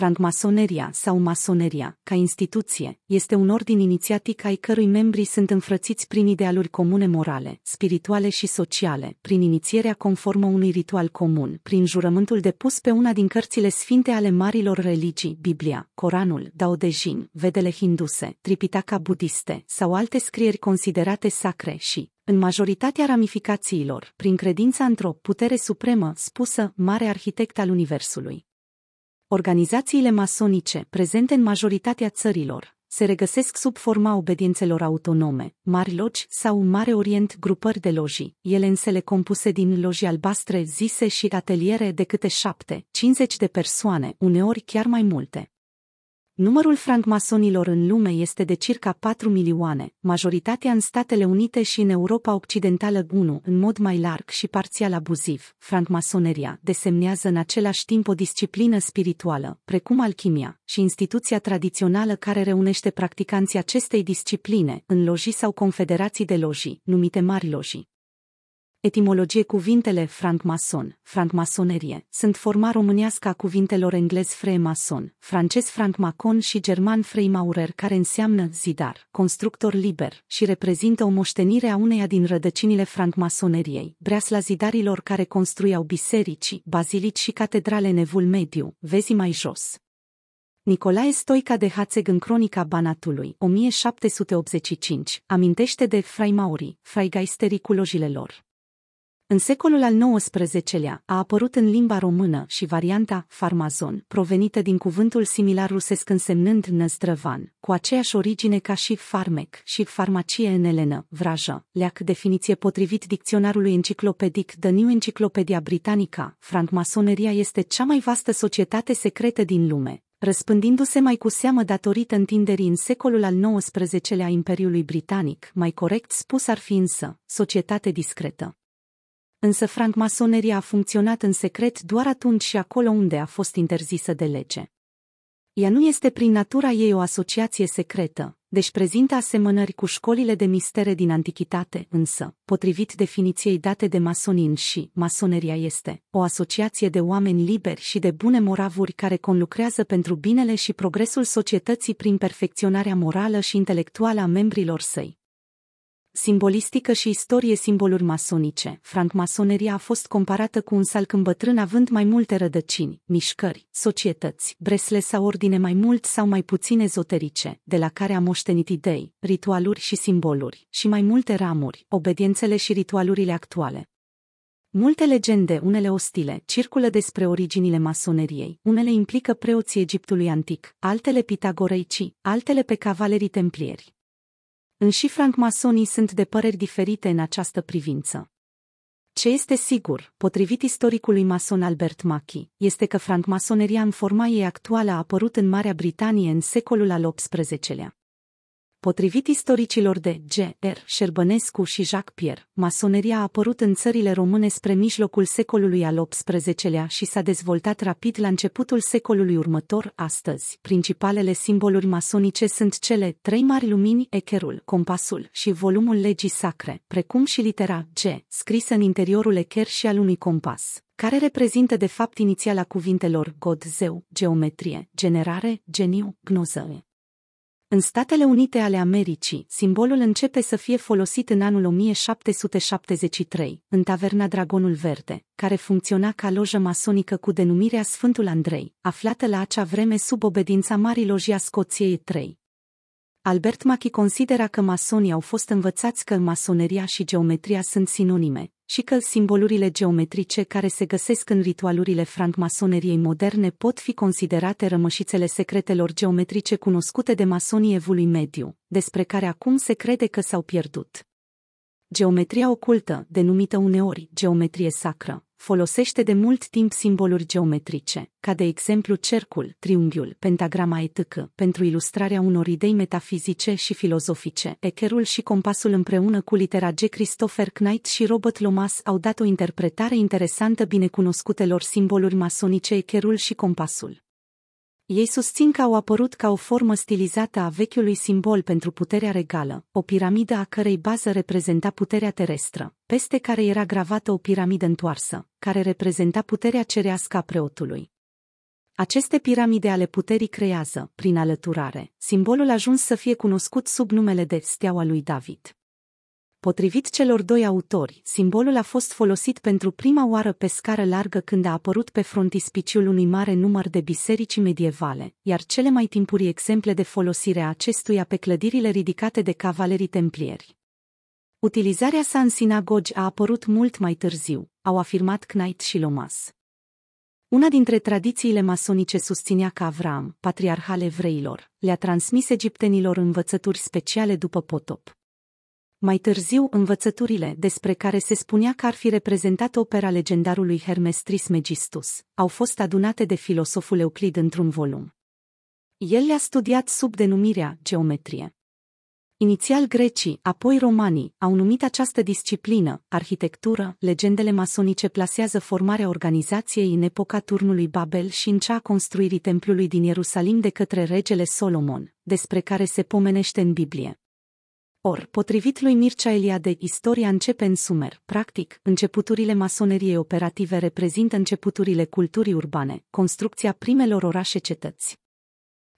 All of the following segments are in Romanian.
Francmasoneria sau masoneria, ca instituție, este un ordin inițiatic ai cărui membrii sunt înfrățiți prin idealuri comune morale, spirituale și sociale, prin inițierea conformă unui ritual comun, prin jurământul depus pe una din cărțile sfinte ale marilor religii, Biblia, Coranul, Dao De Jin, Vedele hinduse, Tripitaka budiste sau alte scrieri considerate sacre și, în majoritatea ramificațiilor, prin credința într-o putere supremă spusă mare arhitect al Universului. Organizațiile masonice, prezente în majoritatea țărilor, se regăsesc sub forma obediențelor autonome, mari logi sau Mare Orient grupări de lojii, ele însele compuse din loji albastre zise și ateliere de câte șapte, 50 de persoane, uneori chiar mai multe. Numărul francmasonilor în lume este de circa 4 milioane, majoritatea în Statele Unite și în Europa Occidentală 1, în mod mai larg și parțial abuziv. Francmasoneria desemnează în același timp o disciplină spirituală, precum alchimia, și instituția tradițională care reunește practicanții acestei discipline în lojii sau confederații de lojii, numite mari lojii. Etimologie cuvintele francmason, francmasonerie, sunt forma românească a cuvintelor englez freemason, francez francmacon și german freimaurer care înseamnă zidar, constructor liber și reprezintă o moștenire a uneia din rădăcinile francmasoneriei, breasla zidarilor care construiau biserici, bazilici și catedrale în evul mediu, vezi mai jos. Nicolae Stoica de Hațeg în Cronica Banatului, 1785, amintește de fraimaurii, fraigaisterii cu lojile lor. În secolul al XIX-lea a apărut în limba română și varianta farmazon, provenită din cuvântul similar rusesc însemnând năzdrăvan, cu aceeași origine ca și farmec și farmacie în elenă, vrajă, leac definiție potrivit dicționarului enciclopedic The New Encyclopedia Britannica, francmasoneria este cea mai vastă societate secretă din lume, răspândindu-se mai cu seamă datorită întinderii în secolul al XIX-lea a Imperiului Britanic, mai corect spus ar fi însă, societate discretă însă francmasoneria a funcționat în secret doar atunci și acolo unde a fost interzisă de lege. Ea nu este prin natura ei o asociație secretă, deci prezintă asemănări cu școlile de mistere din antichitate, însă, potrivit definiției date de masonin și, masoneria este o asociație de oameni liberi și de bune moravuri care conlucrează pentru binele și progresul societății prin perfecționarea morală și intelectuală a membrilor săi. Simbolistică și istorie simboluri masonice. Francmasoneria a fost comparată cu un salcâm bătrân având mai multe rădăcini, mișcări, societăți, bresle sau ordine mai mult sau mai puțin ezoterice, de la care a moștenit idei, ritualuri și simboluri, și mai multe ramuri, obediențele și ritualurile actuale. Multe legende, unele ostile, circulă despre originile masoneriei, unele implică preoții Egiptului antic, altele pitagoreici, altele pe cavalerii templieri. În și francmasonii sunt de păreri diferite în această privință. Ce este sigur, potrivit istoricului mason Albert Mackey, este că francmasoneria în forma ei actuală a apărut în Marea Britanie în secolul al XVIII-lea. Potrivit istoricilor de G. R. Șerbănescu și Jacques Pierre, masoneria a apărut în țările române spre mijlocul secolului al XVIII-lea și s-a dezvoltat rapid la începutul secolului următor, astăzi. Principalele simboluri masonice sunt cele trei mari lumini, echerul, compasul și volumul legii sacre, precum și litera G, scrisă în interiorul echer și al unui compas care reprezintă de fapt inițiala cuvintelor God, zeu, geometrie, generare, geniu, gnoză. În Statele Unite ale Americii, simbolul începe să fie folosit în anul 1773, în taverna Dragonul Verde, care funcționa ca lojă masonică cu denumirea Sfântul Andrei, aflată la acea vreme sub obedința Marii Lojii a Scoției 3. Albert Machi considera că masonii au fost învățați că masoneria și geometria sunt sinonime, și că simbolurile geometrice care se găsesc în ritualurile francmasoneriei moderne pot fi considerate rămășițele secretelor geometrice cunoscute de masonii evului mediu, despre care acum se crede că s-au pierdut. Geometria ocultă, denumită uneori geometrie sacră, folosește de mult timp simboluri geometrice, ca de exemplu cercul, triunghiul, pentagrama etc., pentru ilustrarea unor idei metafizice și filozofice. Echerul și compasul împreună cu litera G. Christopher Knight și Robert Lomas au dat o interpretare interesantă binecunoscutelor simboluri masonice echerul și compasul. Ei susțin că au apărut ca o formă stilizată a vechiului simbol pentru puterea regală, o piramidă a cărei bază reprezenta puterea terestră, peste care era gravată o piramidă întoarsă, care reprezenta puterea cerească a preotului. Aceste piramide ale puterii creează, prin alăturare, simbolul ajuns să fie cunoscut sub numele de steaua lui David. Potrivit celor doi autori, simbolul a fost folosit pentru prima oară pe scară largă când a apărut pe frontispiciul unui mare număr de biserici medievale, iar cele mai timpurii exemple de folosire a acestuia pe clădirile ridicate de cavalerii templieri. Utilizarea sa în sinagogi a apărut mult mai târziu, au afirmat Knight și Lomas. Una dintre tradițiile masonice susținea că Avram, patriarh al evreilor, le-a transmis egiptenilor învățături speciale după potop. Mai târziu, învățăturile, despre care se spunea că ar fi reprezentat opera legendarului Hermes Trismegistus, au fost adunate de filosoful Euclid într-un volum. El le-a studiat sub denumirea geometrie. Inițial grecii, apoi romanii, au numit această disciplină, arhitectură, legendele masonice plasează formarea organizației în epoca turnului Babel și în cea a construirii templului din Ierusalim de către regele Solomon, despre care se pomenește în Biblie. Or, potrivit lui Mircea Eliade, istoria începe în Sumer. Practic, începuturile masoneriei operative reprezintă începuturile culturii urbane, construcția primelor orașe-cetăți.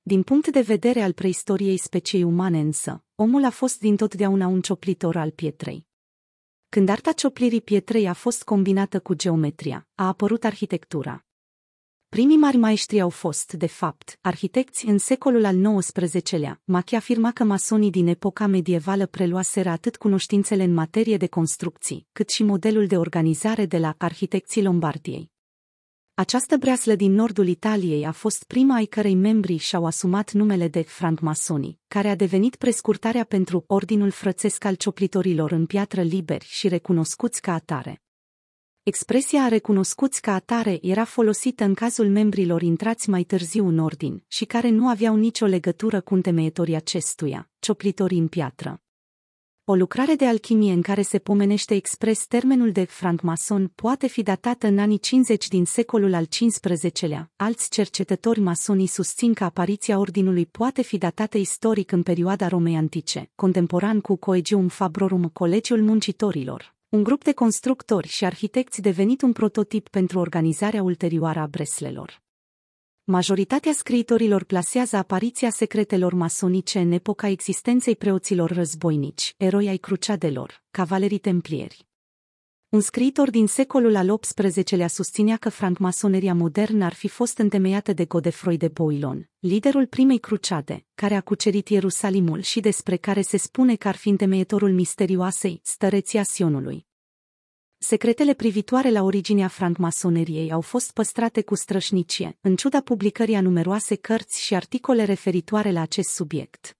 Din punct de vedere al preistoriei speciei umane însă, omul a fost dintotdeauna un cioplitor al pietrei. Când arta cioplirii pietrei a fost combinată cu geometria, a apărut arhitectura. Primii mari maestri au fost, de fapt, arhitecți în secolul al XIX-lea. Machi afirma că masonii din epoca medievală preluaseră atât cunoștințele în materie de construcții, cât și modelul de organizare de la arhitecții Lombardiei. Această breaslă din nordul Italiei a fost prima ai cărei membri și-au asumat numele de francmasoni, care a devenit prescurtarea pentru Ordinul Frățesc al Cioplitorilor în piatră liberi și recunoscuți ca atare. Expresia a recunoscuți ca atare era folosită în cazul membrilor intrați mai târziu în ordin și care nu aveau nicio legătură cu întemeietorii acestuia, cioplitorii în piatră. O lucrare de alchimie în care se pomenește expres termenul de francmason poate fi datată în anii 50 din secolul al XV-lea. Alți cercetători masonii susțin că apariția ordinului poate fi datată istoric în perioada Romei antice, contemporan cu Coegium Fabrorum Colegiul Muncitorilor, un grup de constructori și arhitecți devenit un prototip pentru organizarea ulterioară a breslelor. Majoritatea scriitorilor plasează apariția secretelor masonice în epoca existenței preoților războinici, eroi ai cruciadelor, cavalerii templieri. Un scriitor din secolul al XVIII-lea susținea că francmasoneria modernă ar fi fost întemeiată de Godefroy de Boilon, liderul primei cruciade, care a cucerit Ierusalimul și despre care se spune că ar fi întemeietorul misterioasei stăreția Sionului. Secretele privitoare la originea francmasoneriei au fost păstrate cu strășnicie, în ciuda publicării a numeroase cărți și articole referitoare la acest subiect.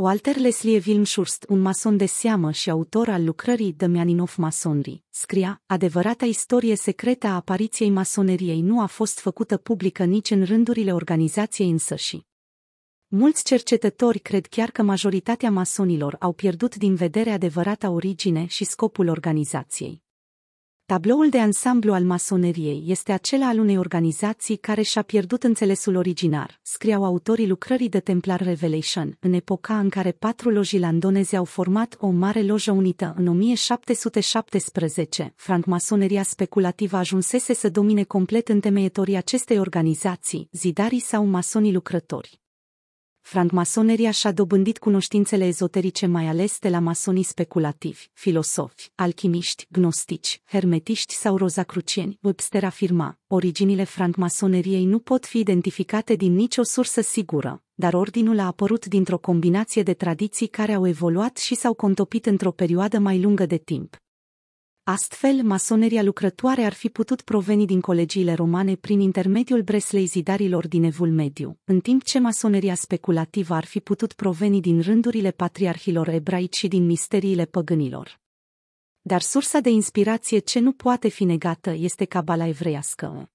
Walter Leslie Wilmshurst, un mason de seamă și autor al lucrării The Meaning of Masonry, scria, adevărata istorie secretă a apariției masoneriei nu a fost făcută publică nici în rândurile organizației însăși. Mulți cercetători cred chiar că majoritatea masonilor au pierdut din vedere adevărata origine și scopul organizației. Tabloul de ansamblu al masoneriei este acela al unei organizații care și-a pierdut înțelesul originar, scriau autorii lucrării de Templar Revelation, în epoca în care patru lojii landoneze au format o mare lojă unită în 1717. Francmasoneria speculativă ajunsese să domine complet întemeietorii acestei organizații, zidarii sau masonii lucrători francmasoneria și-a dobândit cunoștințele ezoterice mai ales de la masonii speculativi, filosofi, alchimiști, gnostici, hermetiști sau rozacrucieni. Webster afirma, originile francmasoneriei nu pot fi identificate din nicio sursă sigură, dar ordinul a apărut dintr-o combinație de tradiții care au evoluat și s-au contopit într-o perioadă mai lungă de timp. Astfel, masoneria lucrătoare ar fi putut proveni din colegiile romane prin intermediul breslei zidarilor din Evul Mediu, în timp ce masoneria speculativă ar fi putut proveni din rândurile patriarhilor ebraici și din misteriile păgânilor. Dar sursa de inspirație ce nu poate fi negată este cabala evreiască.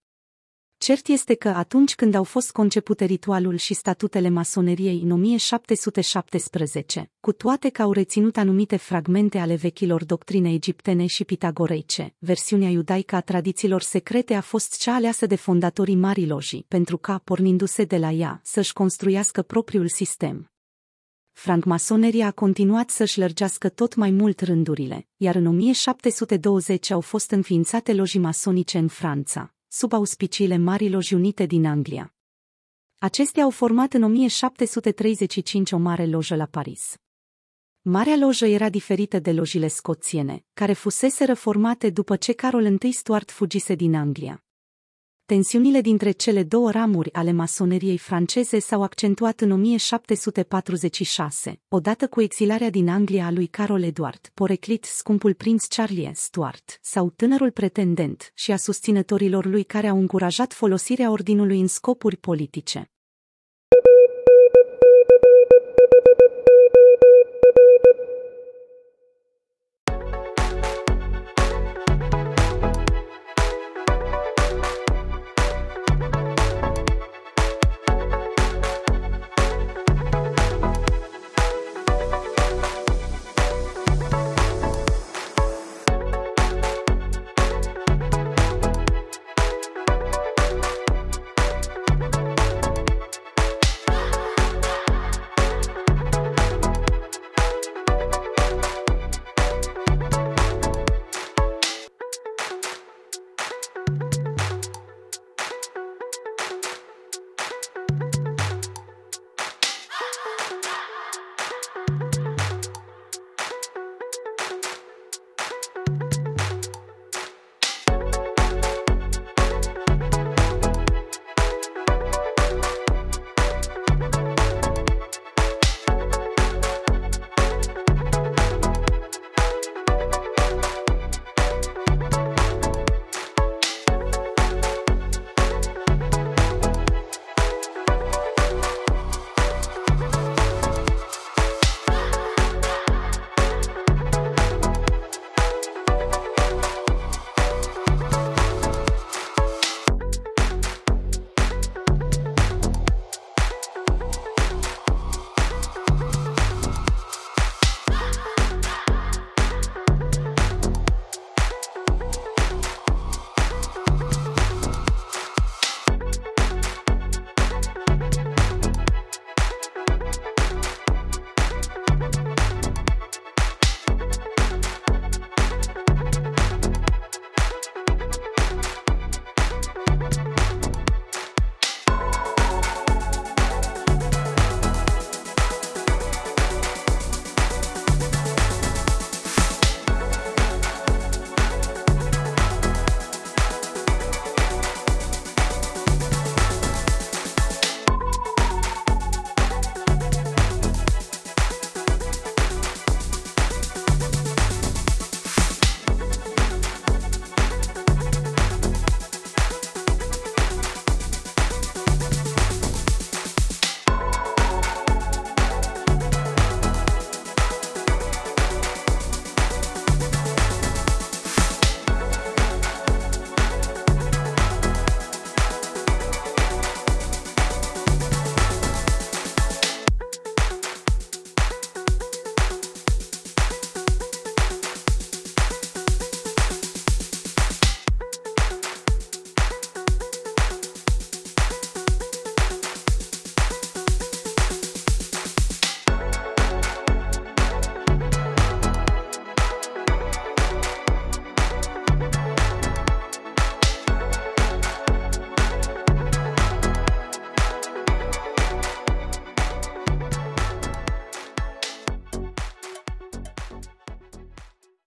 Cert este că atunci când au fost concepute ritualul și statutele masoneriei în 1717, cu toate că au reținut anumite fragmente ale vechilor doctrine egiptene și pitagoreice, versiunea iudaică a tradițiilor secrete a fost cea aleasă de fondatorii Marii Lojii, pentru ca, pornindu-se de la ea, să-și construiască propriul sistem. Francmasoneria a continuat să-și lărgească tot mai mult rândurile, iar în 1720 au fost înființate lojii masonice în Franța, sub auspiciile Marii Loji Unite din Anglia. Acestea au format în 1735 o mare lojă la Paris. Marea lojă era diferită de lojile scoțiene, care fusese reformate după ce Carol I Stuart fugise din Anglia. Tensiunile dintre cele două ramuri ale masoneriei franceze s-au accentuat în 1746, odată cu exilarea din Anglia a lui Carol Edward, poreclit scumpul prinț Charles Stuart, sau tânărul pretendent, și a susținătorilor lui care au încurajat folosirea ordinului în scopuri politice.